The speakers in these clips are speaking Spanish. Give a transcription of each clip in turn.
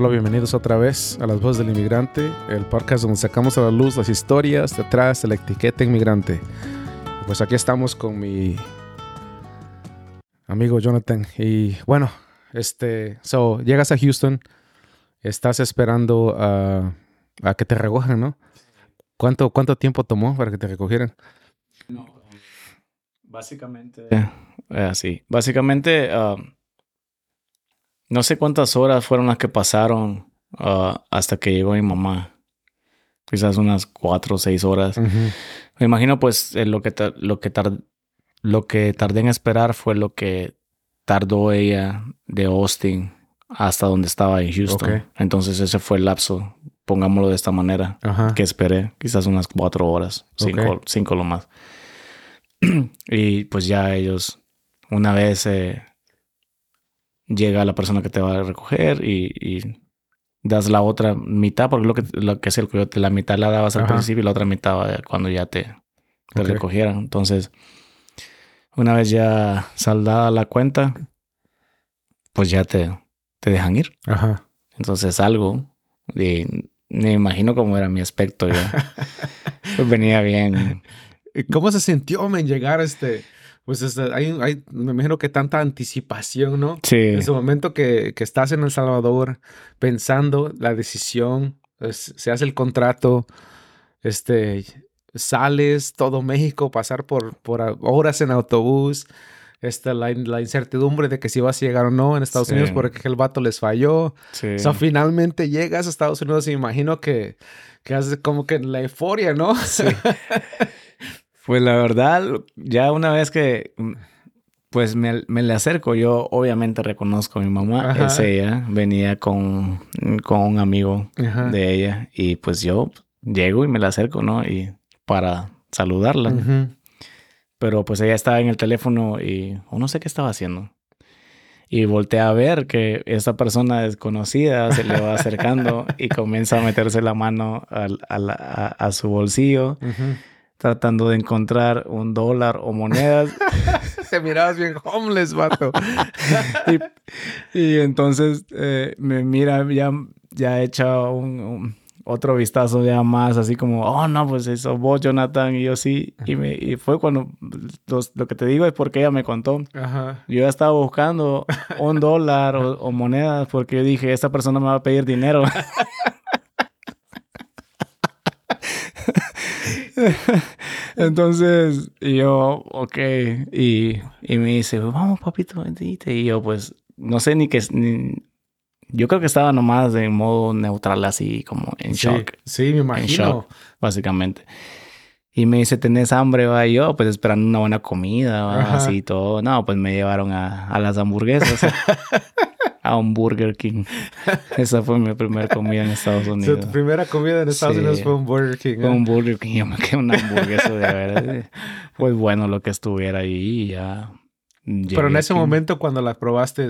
Hola, bienvenidos otra vez a Las Voces del Inmigrante, el podcast donde sacamos a la luz las historias detrás de la etiqueta inmigrante. Pues aquí estamos con mi amigo Jonathan. Y bueno, este, so, llegas a Houston, estás esperando a, a que te recojan, ¿no? ¿Cuánto, ¿Cuánto tiempo tomó para que te recogieran? No, básicamente. Eh, sí, básicamente. um, no sé cuántas horas fueron las que pasaron uh, hasta que llegó mi mamá. Quizás unas cuatro o seis horas. Me imagino, pues, eh, lo que, lo, que lo que tardé en esperar fue lo que tardó ella de Austin hasta donde estaba en Houston. Entonces, ese fue el lapso, pongámoslo de esta manera, Ajá. que esperé. Quizás unas cuatro horas, cinco, cinco lo más. y pues ya ellos, una vez eh, llega la persona que te va a recoger y, y das la otra mitad, porque lo que, lo que es el coyote, la mitad la dabas al Ajá. principio y la otra mitad va cuando ya te, te recogieran. Entonces, una vez ya saldada la cuenta, pues ya te, te dejan ir. Ajá. Entonces salgo y me imagino cómo era mi aspecto ya. Pues venía bien. ¿Y ¿Cómo se sintió, men, llegar a este... Pues este, hay, hay, me imagino que tanta anticipación, ¿no? Sí. En ese momento que, que estás en El Salvador pensando la decisión, es- se hace el contrato, este, sales todo México, pasar por, por horas en autobús, este, la, in- la incertidumbre de que si vas a llegar o no en Estados Sí. Unidos porque el vato les falló. Sí. O sea, finalmente llegas a Estados Unidos y me imagino que, que haces como que la euforia, ¿no? Sí. Pues la verdad, ya una vez que pues me, me le acerco, yo obviamente reconozco a mi mamá, Ajá. es ella, venía con, con un amigo Ajá. de ella y pues yo llego y me la acerco, ¿no? Y para saludarla. Pero pues ella estaba en el teléfono y o no sé qué estaba haciendo. Y volteé a ver que esa persona desconocida se le va acercando y comienza a meterse la mano al- a, la- a- a su bolsillo. Tratando de encontrar un dólar o monedas. Te mirabas bien homeless, vato. y, y entonces eh, me mira ya, ya hecha un, un- otro vistazo ya más así como, oh no, pues eso vos, Jonathan, y yo sí. Y, me, y fue cuando, los- lo que te digo es porque ella me contó. Ajá. Yo ya estaba buscando un dólar o, o monedas porque yo dije, esta persona me va a pedir dinero. Entonces, yo, ok, y, y me dice, vamos papito, vente. Y yo pues, no sé ni qué, es- ni, yo creo que estaba nomás de modo neutral así, como en Sí, shock sí, me en imagino. shock, básicamente. Y me dice, ¿tenés hambre? Va Y yo, pues esperando una buena comida, ¿va? Así todo. No, pues me llevaron a, a las hamburguesas, a un Burger King. Esa fue mi primera comida en Estados O sea, Unidos. tu primera comida en Estados Sí. Unidos fue un Burger King. Fue ¿eh? un Burger King, yo me quedé una hamburguesa de verdad. Pues bueno, lo que estuviera ahí y ya. Pero en ese aquí. momento, cuando la probaste,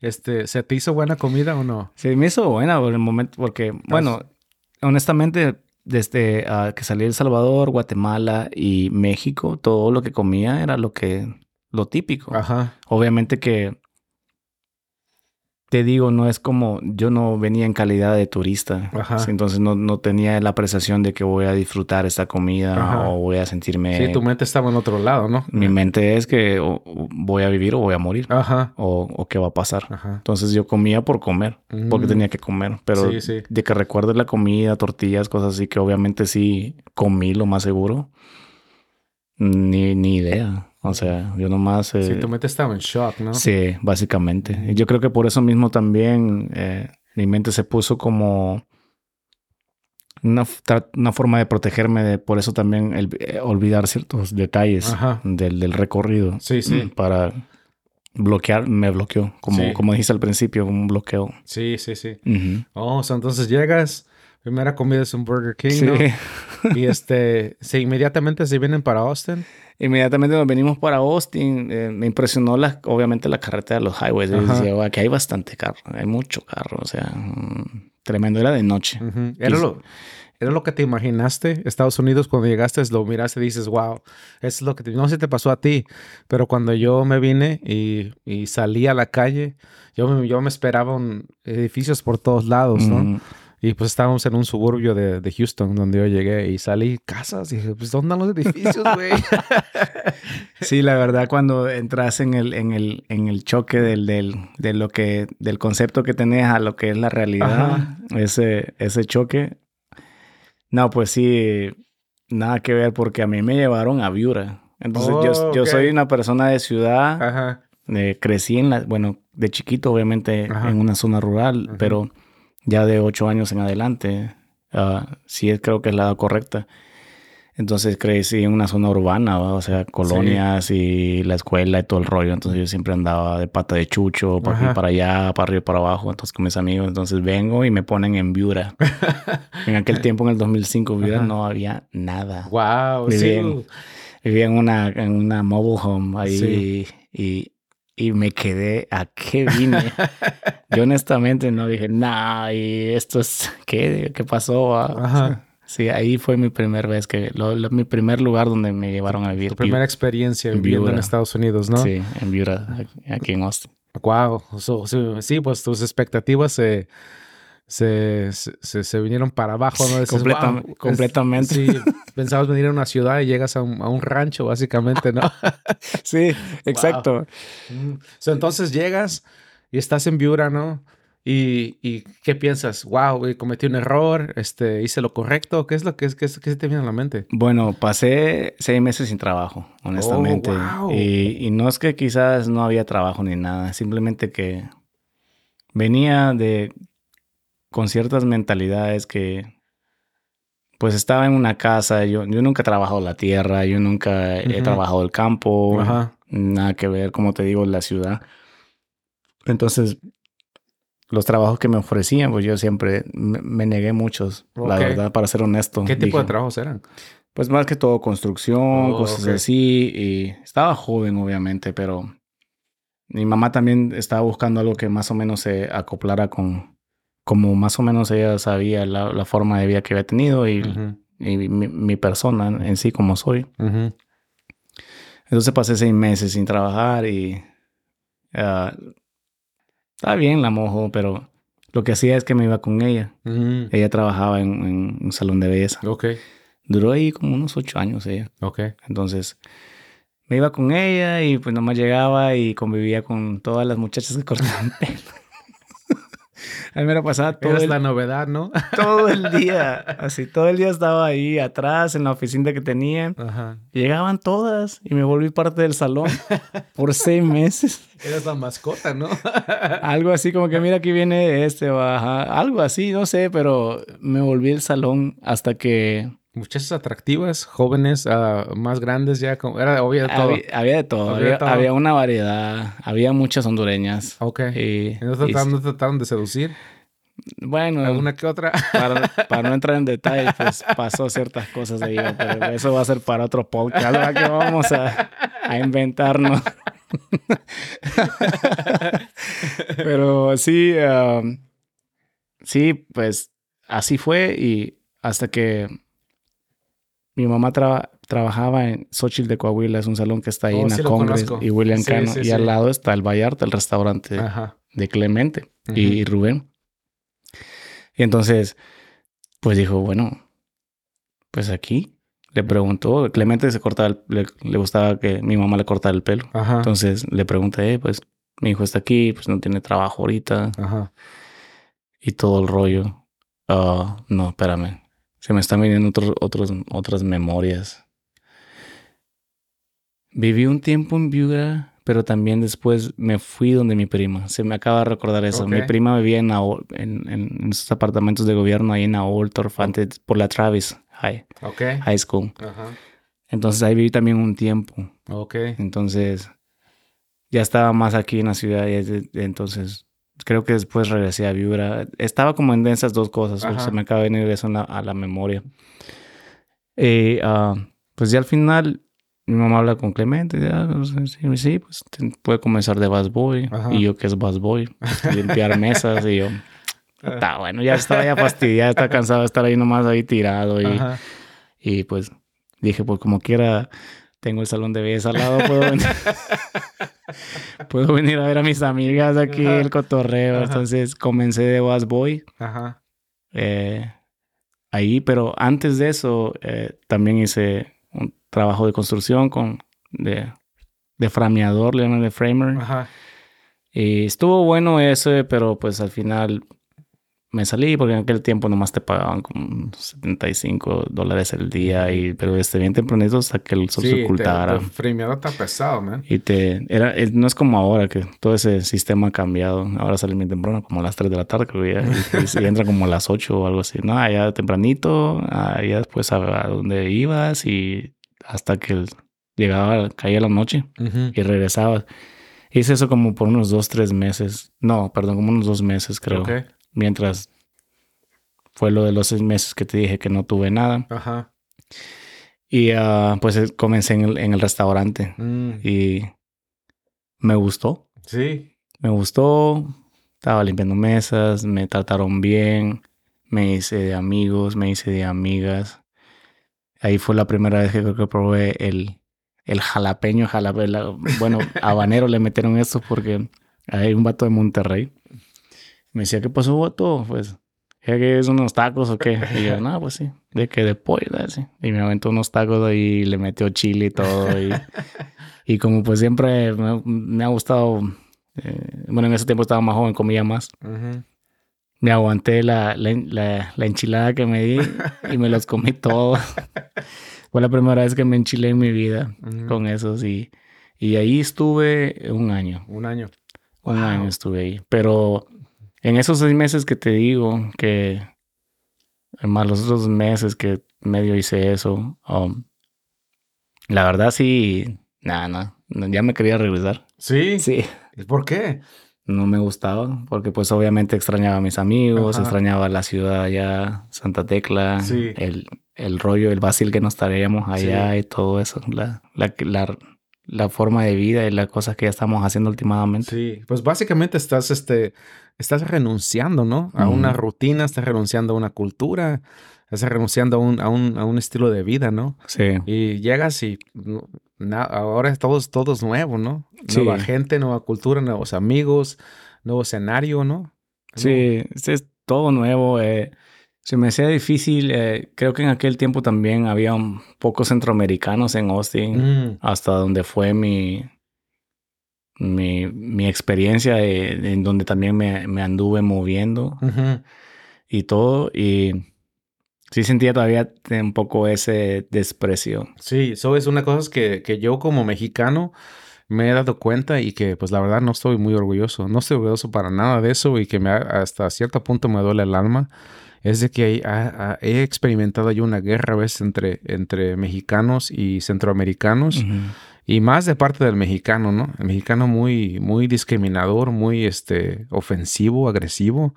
este, ¿se te hizo buena comida o no? Se me hizo buena por el momento, porque, bueno, honestamente, desde ah, que salí de El Salvador, Guatemala y México, todo lo que comía era lo que, lo típico. Ajá. Obviamente que, te digo, no es como, yo no venía en calidad de turista, Ajá. Entonces no, no tenía la apreciación de que voy a disfrutar esta comida Ajá. o voy a sentirme... Sí, tu mente estaba en otro lado, ¿no? Mi mente es que o- o voy a vivir o voy a morir Ajá. o, o qué va a pasar. Entonces yo comía por comer, porque Mm. tenía que comer. Pero Sí, sí. de que recuerdes la comida, tortillas, cosas así, que obviamente sí comí lo más seguro, ni, ni idea. O sea, yo nomás... eh, Sí, tu mente estaba en shock, ¿no? sí, básicamente. Y yo creo que por eso mismo también eh, mi mente se puso como una, una forma de protegerme de por eso también el, eh, olvidar ciertos detalles del, del recorrido. Sí, sí. Para bloquear, me bloqueó. Como, Sí. como dijiste al principio, un bloqueo. Sí, sí, sí. Ujú. Oh, o sea, entonces llegas, primera comida es un Burger King, Sí. ¿no? Y este, se inmediatamente se vienen para Austin. Inmediatamente nos venimos para Austin. eh, me impresionó la, obviamente la carretera, los highways. Yo decía, "Guau, aquí hay bastante carro, hay mucho carro. O sea, mm, tremendo. Era de noche. Ujú. Era Y- lo... ¿Era lo que te imaginaste? Estados Unidos, cuando llegaste, lo miraste y dices, wow, eso es lo que te... no sé si te pasó a ti, pero cuando yo me vine y, y salí a la calle, yo, me- yo me esperaba un- edificios por todos lados, ¿no? Mm, Y pues estábamos en un suburbio de, de Houston, donde yo llegué y salí casas y dije, pues ¿dónde están los edificios, güey? Sí, la verdad, cuando entras en el, en el, en el choque del, del, de lo que, del concepto que tenés a lo que es la realidad, Ajá. ese, ese choque. No, pues sí, nada que ver porque a mí me llevaron a Viura. Entonces yo, Oh, yo ok. soy una persona de ciudad, Ajá. eh, crecí en la, bueno, de chiquito obviamente Ajá. en una zona rural, Ujú. pero ya de ocho años en adelante, ah, sí es- creo que es la edad correcta. Entonces crecí en una zona urbana, ¿va? o sea, colonias y la escuela y todo el rollo. Entonces yo siempre andaba de pata de chucho, para aquí para allá, para arriba para abajo. Entonces con mis amigos, entonces vengo y me ponen en Viura. en aquel tiempo, en el 2005, Viura Ajá. no había nada. Wow, sí. Vivía en una, en una mobile home ahí y, y me quedé a qué vine. Yo honestamente no dije, nah, y esto es, ¿qué? ¿Qué pasó? ah?" Ajá. Sí, ahí fue mi primer vez que, lo- lo- mi primer lugar donde me llevaron a vivir. Tu primera experiencia en viviendo en. Estados Unidos, ¿no? Sí, en Viura, aquí en Austin. Wow. So- so- sí, pues tus expectativas se, se, se, se- se vinieron para abajo, ¿no? Dices, Completa- "Wow, es- completamente. Sí, pensabas venir a una ciudad y llegas a un, a un rancho, básicamente, ¿no? Sí, exacto. Mm. So, entonces llegas y estás en Viura, ¿no? Y, y ¿qué piensas? Wow, cometí un error, este, hice lo correcto. ¿Qué es lo que es, qué, es- qué se te viene a la mente? Bueno, pasé seis meses sin trabajo, honestamente. Oh, wow. y, y no es que quizás no había trabajo ni nada, simplemente que venía de con ciertas mentalidades que pues estaba en una casa, yo, yo nunca he trabajado la tierra, yo nunca he Ujú. trabajado el campo, nada que ver, como te digo, la ciudad. Entonces, los trabajos que me ofrecían, pues yo siempre me, me negué muchos, la verdad, para ser honesto. ¿Qué tipo Dije, de trabajos eran? pues más que todo construcción, Oh, cosas ok. así. Y estaba joven, obviamente, pero mi mamá también estaba buscando algo que más o menos se acoplara con, como más o menos ella sabía la, la forma de vida que había tenido y, mi, mi persona en sí como soy. Entonces pasé seis meses sin trabajar y ah, estaba bien la mojo, pero lo que hacía es que me iba con ella. Ella trabajaba en, en un salón de belleza. Ok, Duró ahí como unos ocho años ella. ok. Entonces, me iba con ella y pues nomás llegaba y convivía con todas las muchachas que cortaban pelo. A mí me la pasaba todo Eres el, la novedad, ¿no? todo el día. Así, todo el día estaba ahí atrás en la oficina que tenían. Ajá. Llegaban todas y me volví parte del salón por seis meses. Eres la mascota, ¿no? Algo así como que mira aquí viene este, baja. Algo así, no sé, pero me volví el salón hasta que Muchachas atractivas, jóvenes, ah, más grandes ya. como- Era obvio de todo. había, había de todo. Había Había, todo. había una variedad. Había muchas hondureñas. Ok. Y, ¿No y- trataron, no trataron de seducir? bueno, ¿Alguna que otra? para, para no entrar en detalles, pues pasó ciertas cosas ahí, pero eso va a ser para otro podcast, ¿verdad? que vamos a, a inventarnos. pero sí, um, sí, pues así fue y hasta que mi mamá traba- trabajaba en Xochitl de Coahuila, es un salón que está ahí Oh, en sí la Congress y William Sí, Cano, sí, y al lado está el Vallarta, el restaurante Ajá. de Clemente y Rubén. Y entonces, pues dijo, bueno, pues aquí le preguntó, Clemente se cortaba, el- le, le gustaba que mi mamá le cortara el pelo. Ajá. Entonces le pregunté, pues mi hijo está aquí, pues no tiene trabajo ahorita Ajá. y todo el rollo. Ah, no, espérame. Se me están viniendo otros, otros, otras memorias. Viví un tiempo en Viura, pero también después me fui donde mi prima. Se me acaba de recordar eso. Mi prima vivía en, Aol- en, en, esos apartamentos de gobierno ahí en Aoltorf, antes por la Travis High. High School. Entonces ahí viví también un tiempo. Ok. Entonces ya estaba más aquí en la ciudad y entonces creo que después regresé a Viura. Estaba como en esas dos cosas, Ajá. se me acaba de venir eso la- a la memoria. Y ah, pues ya al final mi mamá habla con Clemente, sí, sí, pues puede comenzar de busboy Ajá. y yo que es busboy, limpiar mesas y yo, Está bueno, ya estaba ya fastidiado, estaba cansado de estar ahí nomás ahí tirado. Y, Ajá. y pues dije, pues como quiera, tengo el salón de belleza al lado, puedo venir, puedo venir a ver a mis amigas aquí, Ajá. el cotorreo. Ajá. Entonces comencé de Was Boy. Ajá. eh, ahí, pero antes de eso eh, también hice un trabajo de construcción con de, de frameador, le llaman de framer. Ajá. Y estuvo bueno ese, pero pues al final me salí porque en aquel tiempo nomás te pagaban como 75 dólares el día y pero este bien tempranito hasta que el sol se Sí, ocultara. te, te frameado está pesado, man. Y te era eh, no es como ahora que todo ese sistema ha cambiado. Ahora sale bien temprano, como a las 3 de la tarde, creo ya, y, y entra como a las 8 o algo así. No, allá tempranito, allá después a, a donde ibas y hasta que el- llegaba, caía la noche y regresabas. Hice eso como por unos dos, tres meses. No, perdón, como unos dos meses, creo. Ok. Mientras fue lo de los seis meses que te dije que no tuve nada. Ajá. Y ah, pues eh, comencé en el, en el restaurante Mm. y me gustó. Sí. Me gustó. Estaba limpiando mesas, me trataron bien, me hice de amigos, me hice de amigas. Ahí fue la primera vez que creo que probé el, el jalapeño, jalapeño. Bueno, habanero le metieron esto porque hay un vato de Monterrey. Me decía, ¿qué pasó, vato? Pues, ¿qué es unos tacos o qué? Y yo, no, pues sí, de que de pollo, así. Y me aventó unos tacos ahí y le metió chile y todo. Y, y como pues siempre me, me ha gustado, eh, bueno, en ese tiempo estaba más joven, comía más. Ujú. Me aguanté la, la, la- la enchilada que me di y me los comí todos. Fue la primera vez que me enchilé en mi vida Ujú. con esos y, y ahí estuve un año. Un año. Un Wow. año estuve ahí. Pero en esos seis meses que te digo que, más los otros meses que medio hice eso, um, la verdad sí, nada, nada, ya me quería regresar. Sí. Sí. ¿Y ¿Por qué? No me gustaba porque pues obviamente extrañaba a mis amigos, Ajá. extrañaba la ciudad allá, Santa Tecla, Sí. el, el rollo, el vacil que nos traíamos allá Sí. y todo eso, la, la, la, la forma de vida y las cosas que ya estamos haciendo últimamente. Sí. Pues básicamente estás, este, estás renunciando, ¿no? A una rutina, estás renunciando a una cultura, estás renunciando a un, a un, a un estilo de vida, ¿no? Sí. Y llegas y na- ahora es todo, todo es nuevo, ¿no? Sí. Nueva gente, nueva cultura, nuevos amigos, nuevo escenario, ¿no? Sí, es todo nuevo. eh, se me hacía difícil. eh, creo que en aquel tiempo también había un pocos centroamericanos en Austin, Mm, hasta donde fue mi, mi, mi experiencia de- de- en donde también me, me anduve moviendo y todo. Y sí sentía todavía un poco ese desprecio. Sí, eso es una cosa que, que yo como mexicano me he dado cuenta y que pues la verdad no estoy muy orgulloso. No estoy orgulloso para nada de eso y que me ha- hasta cierto punto me duele el alma. Es de que hay- ha- ha- he experimentado yo una guerra a veces entre, entre mexicanos y centroamericanos. Y más de parte del mexicano, ¿no? El mexicano muy, muy discriminador, muy este, ofensivo, agresivo.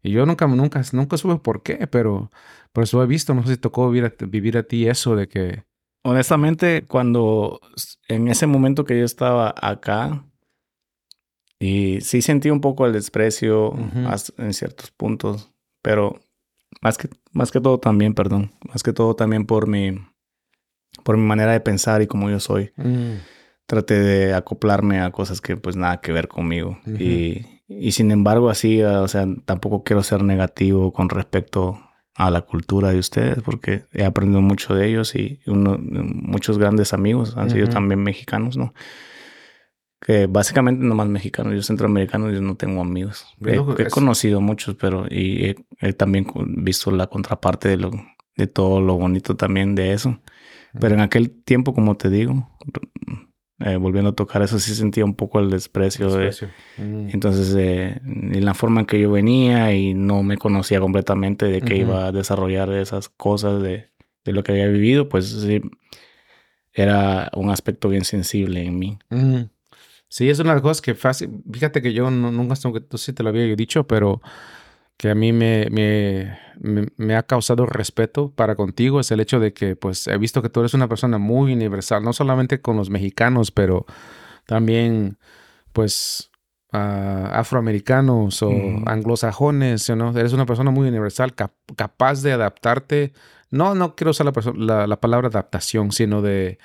Y yo nunca, nunca, nunca supe por qué, pero, pero eso he visto. No sé si tocó vivir a, vivir a ti eso de que... Honestamente, cuando en ese momento que yo estaba acá, y sí sentí un poco el desprecio Ujú. hasta- en ciertos puntos, pero más que, más que todo también, perdón, más que todo también por mi, por mi manera de pensar y como yo soy, traté de acoplarme a cosas que pues nada que ver conmigo. Ujú. y, y sin embargo así, ah, o sea, tampoco quiero ser negativo con respecto a la cultura de ustedes porque he aprendido mucho de ellos y uno, muchos grandes amigos han sido Ujú. también mexicanos, ¿no? Que básicamente nomás mexicanos, yo centroamericano, yo no tengo amigos. He, conocido muchos, pero y he, he también visto la contraparte de lo de todo lo bonito también de eso. Pero en aquel tiempo, como te digo, eh, volviendo a tocar eso, sí sentía un poco el desprecio. de- Desprecio. Mm. entonces, eh, en la forma en que yo venía y no me conocía completamente de que Ujú. iba a desarrollar esas cosas de, de lo que había vivido, pues sí, era un aspecto bien sensible en mí. Mm. Sí, es una de las cosas que fácil. Fíjate que yo no- nunca, no sé si te lo había dicho, pero que a mí me, me, me, me ha causado respeto para contigo es el hecho de que, pues, he visto que tú eres una persona muy universal, no solamente con los mexicanos, pero también, pues, ah, afroamericanos o anglosajones, ¿no? Eres una persona muy universal, cap- capaz de adaptarte. No, no quiero usar la, la- la palabra adaptación, sino de,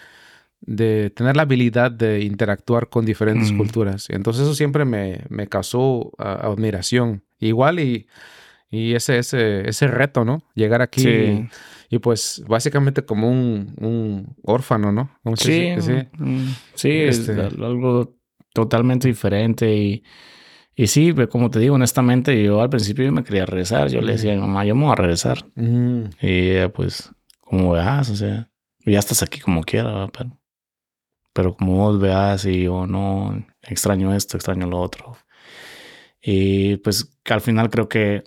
de tener la habilidad de interactuar con diferentes culturas. Entonces eso siempre me, me causó ah, admiración. Igual y, y ese, ese, ese reto, ¿no? Llegar aquí Sí. y, y, pues básicamente como un, un órfano, ¿no? Se Sí, dice? sí. sí, es Este- al- algo totalmente diferente y, y sí, pues, como te digo, honestamente, yo al principio yo me quería regresar, yo le decía a mi mamá, yo me voy a regresar Mm, y ella pues, como veas, o sea, ya estás aquí como quiera, ¿verdad? pero, pero como vos veas y yo no, extraño esto, extraño lo otro y pues al final creo que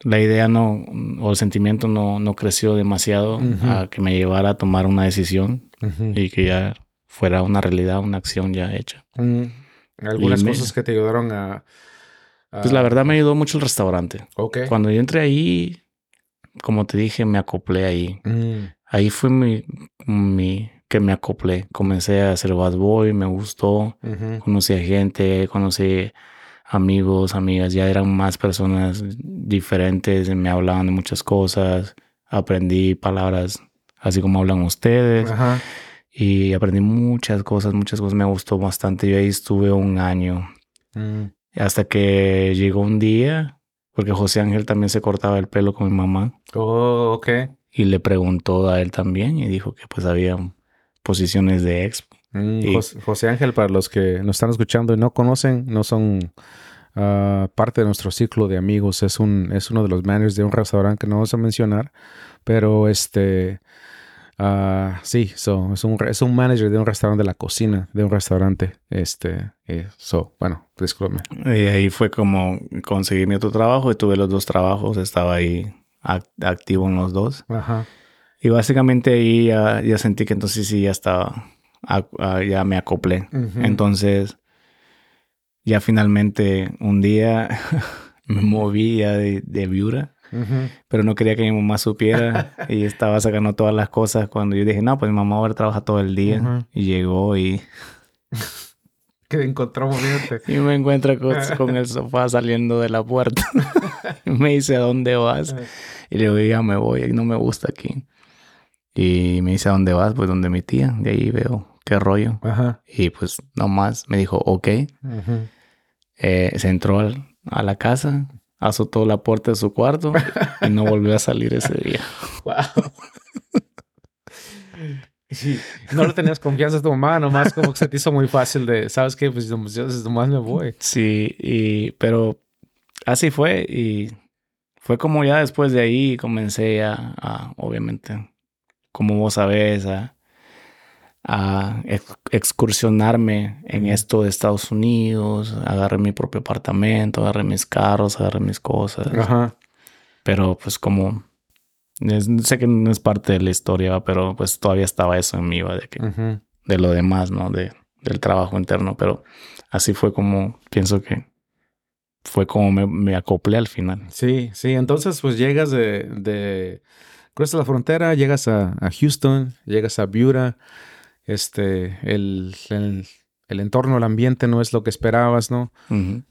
la idea no, o el sentimiento no, no creció demasiado a que me llevara a tomar una decisión y que ya fuera una realidad, una acción ya hecha. Mm, Algunas Y me- cosas que te ayudaron a... a- Pues la verdad me ayudó mucho el restaurante. Ok. Cuando yo entré ahí, como te dije, me acoplé ahí. Mm, Ahí fue mi, mi que me acoplé. Comencé a hacer bad boy, me gustó, conocí a gente, conocí amigos, amigas, ya eran más personas diferentes, me hablaban de muchas cosas, aprendí palabras así como hablan ustedes. Ajá. Y aprendí muchas cosas, muchas cosas. Me gustó bastante. Yo ahí estuve un año. Mm, Hasta que llegó un día, porque José Ángel también se cortaba el pelo con mi mamá. Oh, ok. Y le preguntó a él también y dijo que pues había posiciones de expo. Mm, Y- Jos- José Ángel, para los que nos están escuchando y no conocen, no son ah, parte de nuestro ciclo de amigos. Es, un, es uno de los managers de un restaurante que no vamos a mencionar, pero este... ah, sí, so, es, un, es un manager de un restaurante, de la cocina de un restaurante. Este, eh, so, bueno, disculpe. Y ahí fue como conseguir mi otro trabajo y tuve los dos trabajos. Estaba ahí ac- activo en los dos. Ajá. Y básicamente ahí ya, ya sentí que entonces sí ya estaba, a- a- ya me acoplé. Entonces, ya finalmente un día me moví ya de, de viuda, pero no quería que mi mamá supiera y estaba sacando todas las cosas cuando yo dije, no, pues mi mamá ahora trabaja todo el día. Ujú. Y llegó y, Que encontramos, fíjate. y me encuentra con, con el sofá saliendo de la puerta. Y me dice, ¿a dónde vas? Y le digo, ya me voy, no me gusta aquí. Y me dice, ¿a dónde vas? Pues donde mi tía. De ahí veo qué rollo. Ajá. Y pues nomás me dijo, ok. Eh, se entró al- a la casa, azotó la puerta de su cuarto y no volvió a salir ese día. Wow. Sí, no le tenías confianza a tu mamá, nomás como que se te hizo muy fácil de, ¿sabes qué? Pues nomás me voy. Sí, y, pero así fue y fue como ya después de ahí comencé a, a, obviamente, como vos sabés, a, a ex- excursionarme en esto de Estados Unidos, agarré mi propio apartamento, agarré mis carros, agarré mis cosas, Ajá. pero pues como... es- sé que no es parte de la historia, pero pues todavía estaba eso en mí, ¿va? de que de lo demás, ¿no? De, del trabajo interno, pero así fue como pienso que fue como me, me acoplé al final. Sí, sí. Entonces, pues llegas de, de cruzas la frontera, llegas a, a Houston, llegas a Buda. Este, el, el, el entorno, el ambiente no es lo que esperabas, ¿no?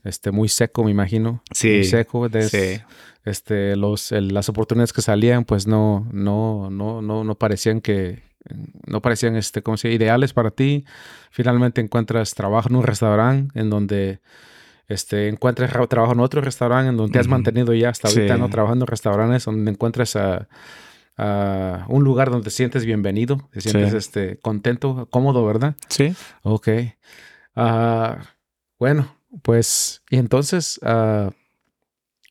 Este, muy seco, me imagino. Sí, Muy seco. sí. Este, los, el- las oportunidades que salían, pues no, no, no, no, no parecían que, no parecían, este, como dice, ideales para ti. Finalmente encuentras trabajo en un restaurante en donde, este, encuentras ra- trabajo en otro restaurante en donde te has mantenido ya hasta ahorita, Sí. ¿no? Trabajando en restaurantes donde encuentras a, a un lugar donde te sientes bienvenido, te sientes, Sí. este, contento, cómodo, ¿verdad? Sí. Ok. Ah, bueno, pues, y entonces, ah,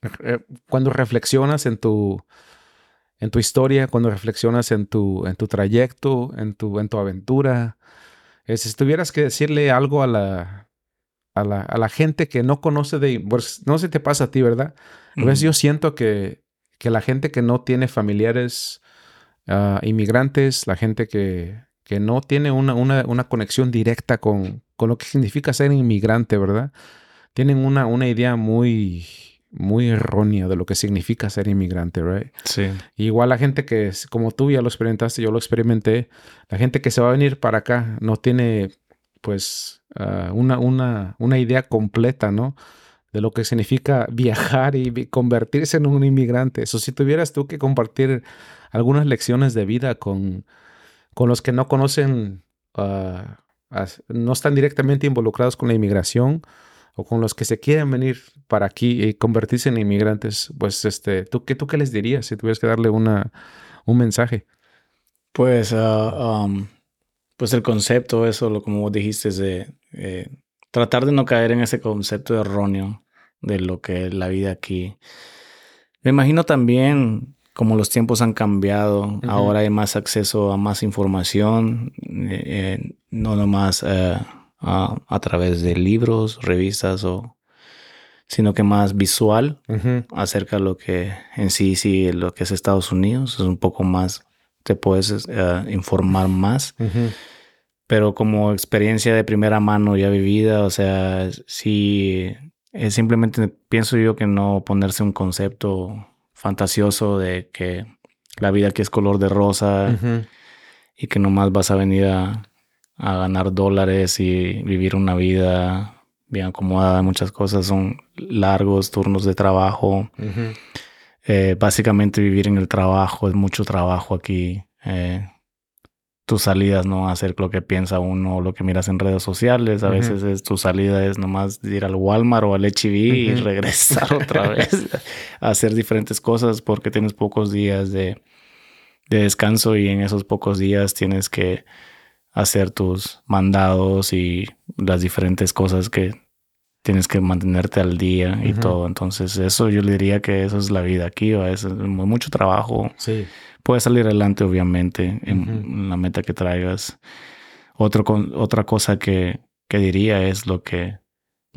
re- cuando reflexionas en tu, en tu historia, cuando reflexionas en tu, en tu trayecto, en tu, en tu aventura, eh, si tuvieras que decirle algo a la, a la, a la gente que no conoce de, pues, no se te pasa a ti, ¿verdad? A veces yo siento que, que la gente que no tiene familiares ah, inmigrantes, la gente que, que no tiene una, una, una conexión directa con, con lo que significa ser inmigrante, ¿verdad? Tienen una, una idea muy, muy errónea de lo que significa ser inmigrante, ¿right? Sí. Igual la gente que, es- como tú ya lo experimentaste, yo lo experimenté, la gente que se va a venir para acá no tiene pues, ah, una, una, una idea completa, ¿no? De lo que significa viajar y convertirse en un inmigrante. Eso, si tuvieras tú que compartir algunas lecciones de vida con, con los que no conocen, ah, no están directamente involucrados con la inmigración o con los que se quieren venir para aquí y convertirse en inmigrantes, pues, este, ¿tú qué, tú qué les dirías si tuvieras que darle una, un mensaje? Pues, uh, um, pues el concepto, eso, lo como vos dijiste, de eh, tratar de no caer en ese concepto erróneo de lo que es la vida aquí. Me imagino también como los tiempos han cambiado, ahora hay más acceso a más información, eh, eh, no nomás a, a, través de libros, revistas o sino que más visual acerca de lo que en sí sí lo que es Estados Unidos es un poco más te puedes eh, informar más. Pero como experiencia de primera mano ya vivida, o sea, sí, es simplemente pienso yo que no ponerse un concepto fantasioso de que la vida aquí es color de rosa y que nomás vas a venir a, ganar dólares y vivir una vida bien acomodada. Muchas cosas son largos turnos de trabajo. Eh, básicamente vivir en el trabajo, es mucho trabajo aquí. Eh, tus salidas no hacer lo que piensa uno, lo que miras en redes sociales. A veces es, tu salida es nomás ir al Walmart o al HB y regresar otra vez a hacer diferentes cosas porque tienes pocos días de, de, descanso y en esos pocos días tienes que hacer tus mandados y las diferentes cosas que tienes que mantenerte al día y todo. Entonces, eso yo le diría que eso es la vida aquí, ¿va? es mucho trabajo. Sí. Puedes salir adelante, obviamente, en, la meta que traigas. Otro, otra cosa que, que diría es lo que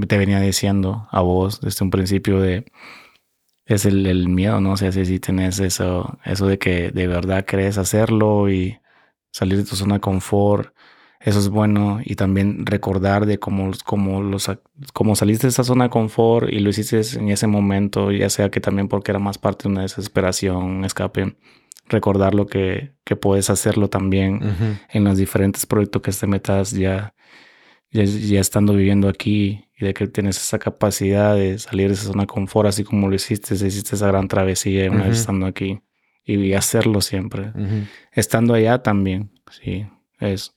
te venía diciendo a vos desde un principio de es el, el, miedo, ¿no? O sea, si, si tenés eso, eso de que de verdad querés hacerlo y salir de tu zona de confort eso es bueno y también recordar de cómo, cómo, los, cómo saliste de esa zona de confort y lo hiciste en ese momento, ya sea que también porque era más parte de una desesperación, un escape. Recordar lo que, que puedes hacerlo también en los diferentes proyectos que te metas ya, ya, estando viviendo aquí y de que tienes esa capacidad de salir de esa zona de confort, así como lo hiciste, hiciste esa gran travesía una vez estando aquí y hacerlo siempre. Estando allá también, sí, es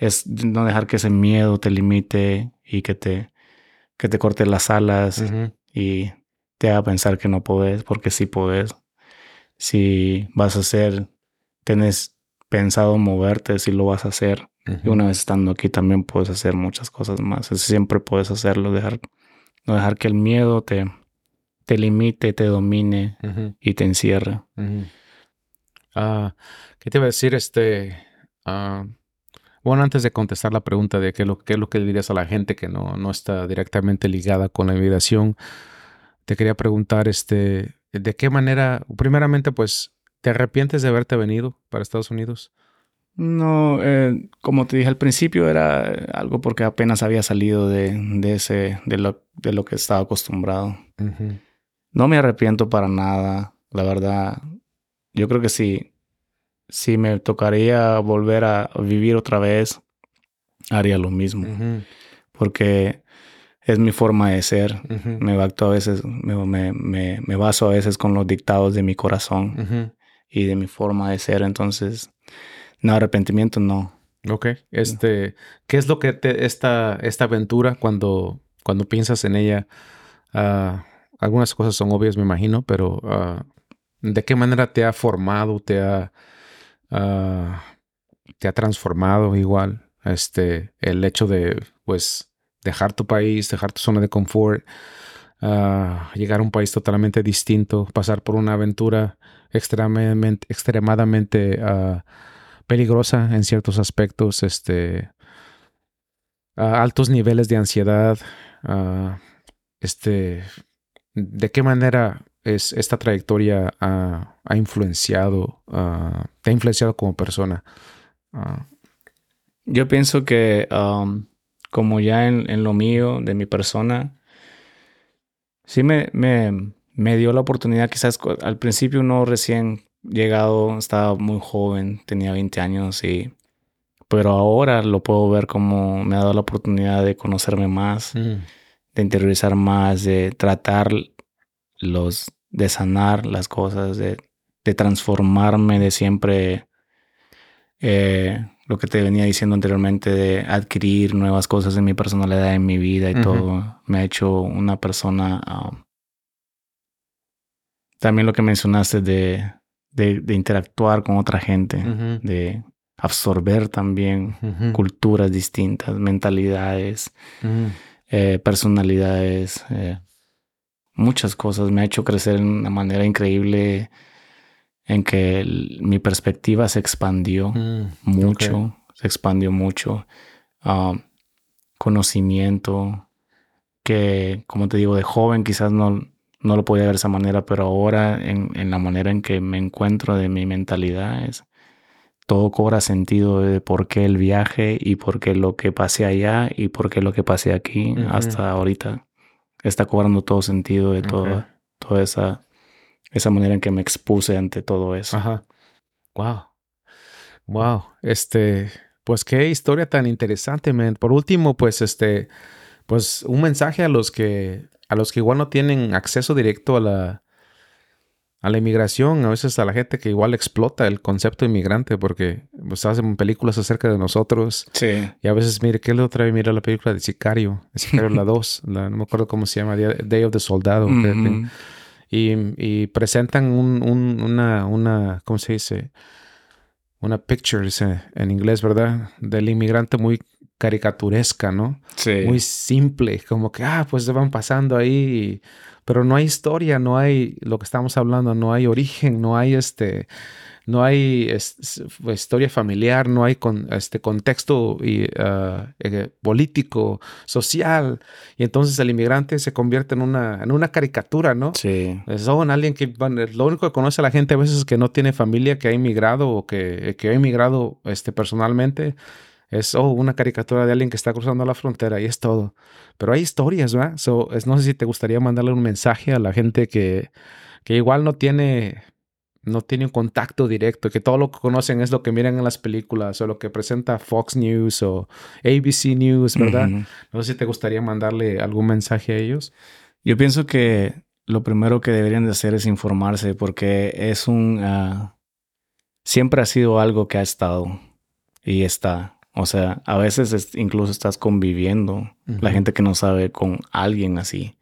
es no dejar que ese miedo te limite y que te, que te corte las alas y te haga pensar que no puedes, porque sí puedes. Si vas a hacer, tienes pensado moverte, si lo vas a hacer. Y una vez estando aquí también puedes hacer muchas cosas más. Siempre puedes hacerlo, dejar, no dejar que el miedo te, te limite, te domine y te encierre. Ah, ¿Qué te iba a decir? Este, ah, bueno, antes de contestar la pregunta de qué, lo, qué es lo que dirías a la gente que no, no está directamente ligada con la inmigración, te quería preguntar, este, ¿de qué manera, primeramente, pues, ¿te arrepientes de haberte venido para Estados Unidos? No, eh, como te dije al principio, era algo porque apenas había salido de, de ese, de lo, de lo que estaba acostumbrado. No me arrepiento para nada, la verdad. Yo creo que sí, si me tocaría volver a vivir otra vez, haría lo mismo. Porque es mi forma de ser. Me a veces, me, me, me, baso a veces con los dictados de mi corazón y de mi forma de ser. Entonces, no, arrepentimiento no. Ok. Este, ¿qué es lo que te, esta, esta aventura cuando, cuando piensas en ella? Ah, algunas cosas son obvias, me imagino, pero ah, ¿de qué manera te ha formado, te ha Ah, te ha transformado igual. Este, el hecho de, pues, dejar tu país, dejar tu zona de confort, ah, llegar a un país totalmente distinto, pasar por una aventura extremadamente, extremadamente ah, peligrosa en ciertos aspectos, este, altos niveles de ansiedad, este, de qué manera es, esta trayectoria ha, influenciado, te ha influenciado como persona? Ah. Yo pienso que um, como ya en, lo mío, de mi persona, sí me, me, me, dio la oportunidad, quizás al principio no recién llegado, estaba muy joven, tenía 20 años y pero ahora lo puedo ver como me ha dado la oportunidad de conocerme más, Mm. de interiorizar más, de tratar los, de sanar las cosas, de, de transformarme, de siempre, eh, lo que te venía diciendo anteriormente, de adquirir nuevas cosas en mi personalidad, en mi vida y todo, me ha hecho una persona... um, también lo que mencionaste de, de, de interactuar con otra gente, de absorber también culturas distintas, mentalidades, eh, personalidades, eh, muchas cosas. Me ha hecho crecer en una manera increíble en que el- mi perspectiva se expandió Mm. mucho, se expandió mucho. Ah, conocimiento que, como te digo, de joven quizás no, no lo podía ver de esa manera, pero ahora en, en la manera en que me encuentro de mi mentalidad es todo cobra sentido de por qué el viaje y por qué lo que pasé allá y por qué lo que pasé aquí hasta ahorita está cobrando todo sentido de toda, Ok. toda esa, esa manera en que me expuse ante todo eso. Ajá. Wow. Wow. Este, pues qué historia tan interesante, man. Por último, pues este, pues un mensaje a los que, a los que igual no tienen acceso directo a la, a la inmigración, a veces a la gente que igual explota el concepto inmigrante porque pues hacen películas acerca de nosotros Sí. y a veces, mire, ¿qué le otra vez mira la película de Sicario? De Sicario la 2, la- no me acuerdo cómo se llama, Day of the Soldado. que- Ujú. y, y presentan un, un- una, una, ¿cómo se dice? Una picture dice, en inglés, ¿verdad? Del inmigrante muy caricaturesca, ¿no? Sí. Muy simple, como que, ah, pues se van pasando ahí, pero no hay historia, no hay lo que estamos hablando, no hay origen, no hay este, no hay es- es- historia familiar, no hay con, este contexto y, eh, político, social, y entonces el inmigrante se convierte en una, en una caricatura, ¿no? Sí. Son alguien que bueno, lo único que conoce a la gente a veces es que no tiene familia que ha inmigrado o que, que ha inmigrado este, personalmente. Es oh, una caricatura de alguien que está cruzando la frontera y es todo. Pero hay historias, ¿verdad? So, es- no sé si te gustaría mandarle un mensaje a la gente que, que igual no tiene, no tiene un contacto directo, que todo lo que conocen es lo que miran en las películas o lo que presenta Fox News o ABC News, ¿verdad? No sé si te gustaría mandarle algún mensaje a ellos. Yo pienso que lo primero que deberían de hacer es informarse porque es un... ah, siempre ha sido algo que ha estado y está. O sea, a veces es- incluso estás conviviendo, la gente que no sabe, con alguien así.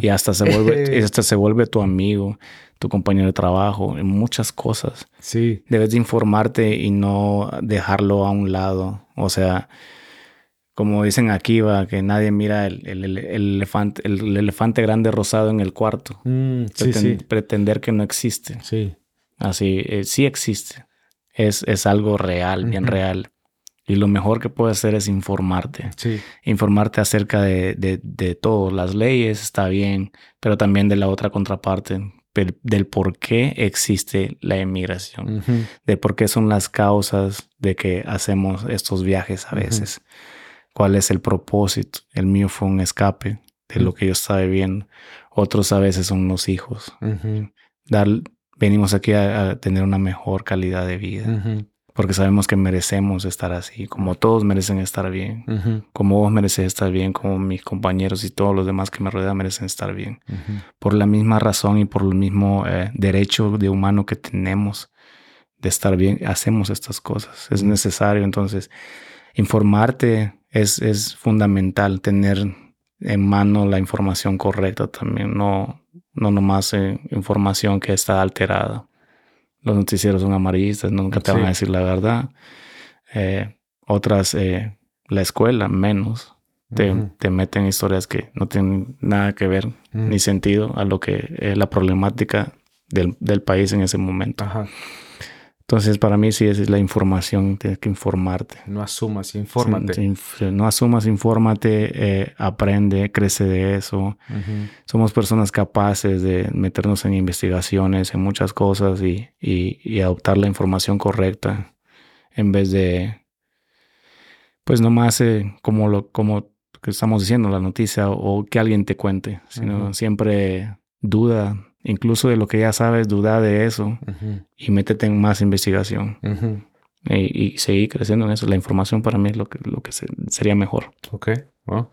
Y hasta se vuelve, hasta se vuelve tu amigo, tu compañero de trabajo, en muchas cosas. Sí. Debes de informarte y no dejarlo a un lado. O sea, como dicen aquí, va, que nadie mira el, el- el- el elefante, el, elefante grande rosado en el cuarto. Mm, sí, Preten- sí. Pretender que no existe. Sí. Así, eh, sí existe. Es, es algo real, bien real. Y lo mejor que puedes hacer es informarte. Sí. Informarte acerca de, de, de todo. Las leyes está bien, pero también de la otra contraparte, del, por qué existe la inmigración Ujú. de por qué son las causas de que hacemos estos viajes a veces. ¿Cuál es el propósito? El mío fue un escape de lo que yo estaba viviendo. Otros a veces son los hijos. Dar, venimos aquí a, a tener una mejor calidad de vida. Porque sabemos que merecemos estar así, como todos merecen estar bien. Como vos mereces estar bien, como mis compañeros y todos los demás que me rodean merecen estar bien. Por la misma razón y por el mismo eh, derecho de humano que tenemos de estar bien, hacemos estas cosas. Es necesario. Entonces, informarte es, es fundamental, tener en mano la información correcta también, no, no nomás eh, información que está alterada. Los noticieros son amarillistas, nunca te van a decir la verdad. Eh, otras, eh, la escuela, menos. Te, meten historias que no tienen nada que ver ni sentido a lo que es la problemática del, del país en ese momento. Ajá. Entonces, para mí sí es la información, tienes que informarte. No asumas, infórmate. Sí, no asumas, infórmate, eh, aprende, crece de eso. Somos personas capaces de meternos en investigaciones, en muchas cosas y, y- y adoptar la información correcta en vez de, pues nomás eh, como lo como que estamos diciendo, la noticia o que alguien te cuente, sino siempre duda, incluso de lo que ya sabes, duda de eso y métete en más investigación. Ujú. y, seguir creciendo en eso. La información para mí es lo que, lo que sería mejor. Ok, wow.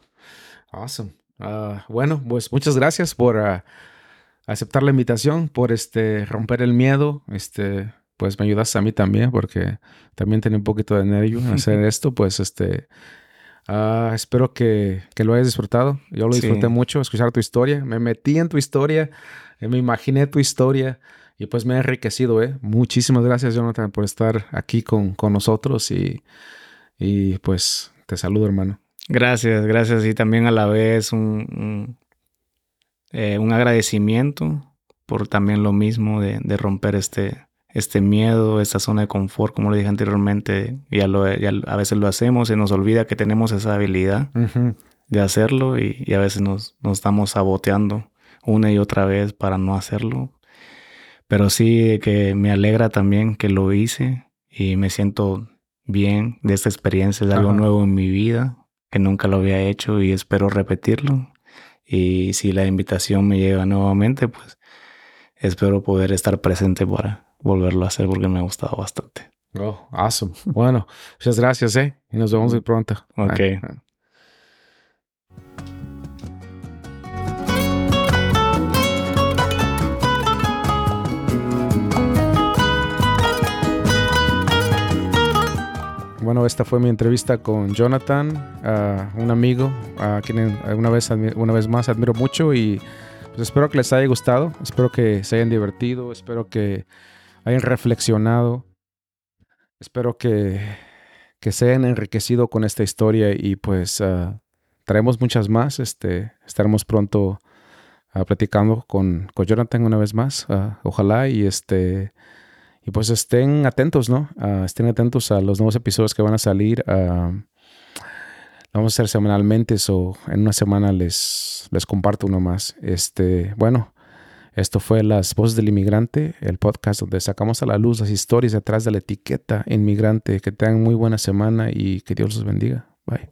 Awesome. Ah, bueno, pues muchas gracias por ah, aceptar la invitación, por este romper el miedo. Este, pues me ayudas a mí también, porque también tenía un poquito de nervio en hacer esto. Pues este, ah, espero que, que, lo hayas disfrutado. Yo lo disfruté mucho, escuchar tu historia. Me metí en tu historia, me imaginé tu historia. Y pues me ha enriquecido, ¿eh? Muchísimas gracias, Jonathan, por estar aquí con, con nosotros y, y pues te saludo, hermano. Gracias, gracias. Y también a la vez un, un, eh, agradecimiento por también lo mismo de, de, romper este, este miedo, esta zona de confort, como le dije anteriormente. Ya, lo, ya a veces lo hacemos, y nos olvida que tenemos esa habilidad de hacerlo y, y, a veces nos, nos estamos saboteando una y otra vez para no hacerlo. Pero sí que me alegra también que lo hice y me siento bien de esta experiencia, de algo nuevo en mi vida, que nunca lo había hecho y espero repetirlo. Y si la invitación me llega nuevamente, pues espero poder estar presente para volverlo a hacer porque me ha gustado bastante. Oh, awesome. Bueno, muchas gracias, ¿eh? Y nos vemos muy pronto. Ok. Esta fue mi entrevista con Jonathan, un amigo a quien una vez, una vez más admiro mucho y pues espero que les haya gustado, espero que se hayan divertido, espero que hayan reflexionado, espero que, que se hayan enriquecido con esta historia y pues uh, traemos muchas más, este, estaremos pronto uh, platicando con, con, Jonathan una vez más, uh, ojalá y este... Y pues estén atentos, ¿no? Ah, estén atentos a los nuevos episodios que van a salir. Uh, vamos a hacer semanalmente, o en una semana les, les comparto uno más. Este, bueno, esto fue Las Voces del Inmigrante, el podcast donde sacamos a la luz las historias detrás de la etiqueta inmigrante. Que tengan muy buena semana y que Dios los bendiga. Bye.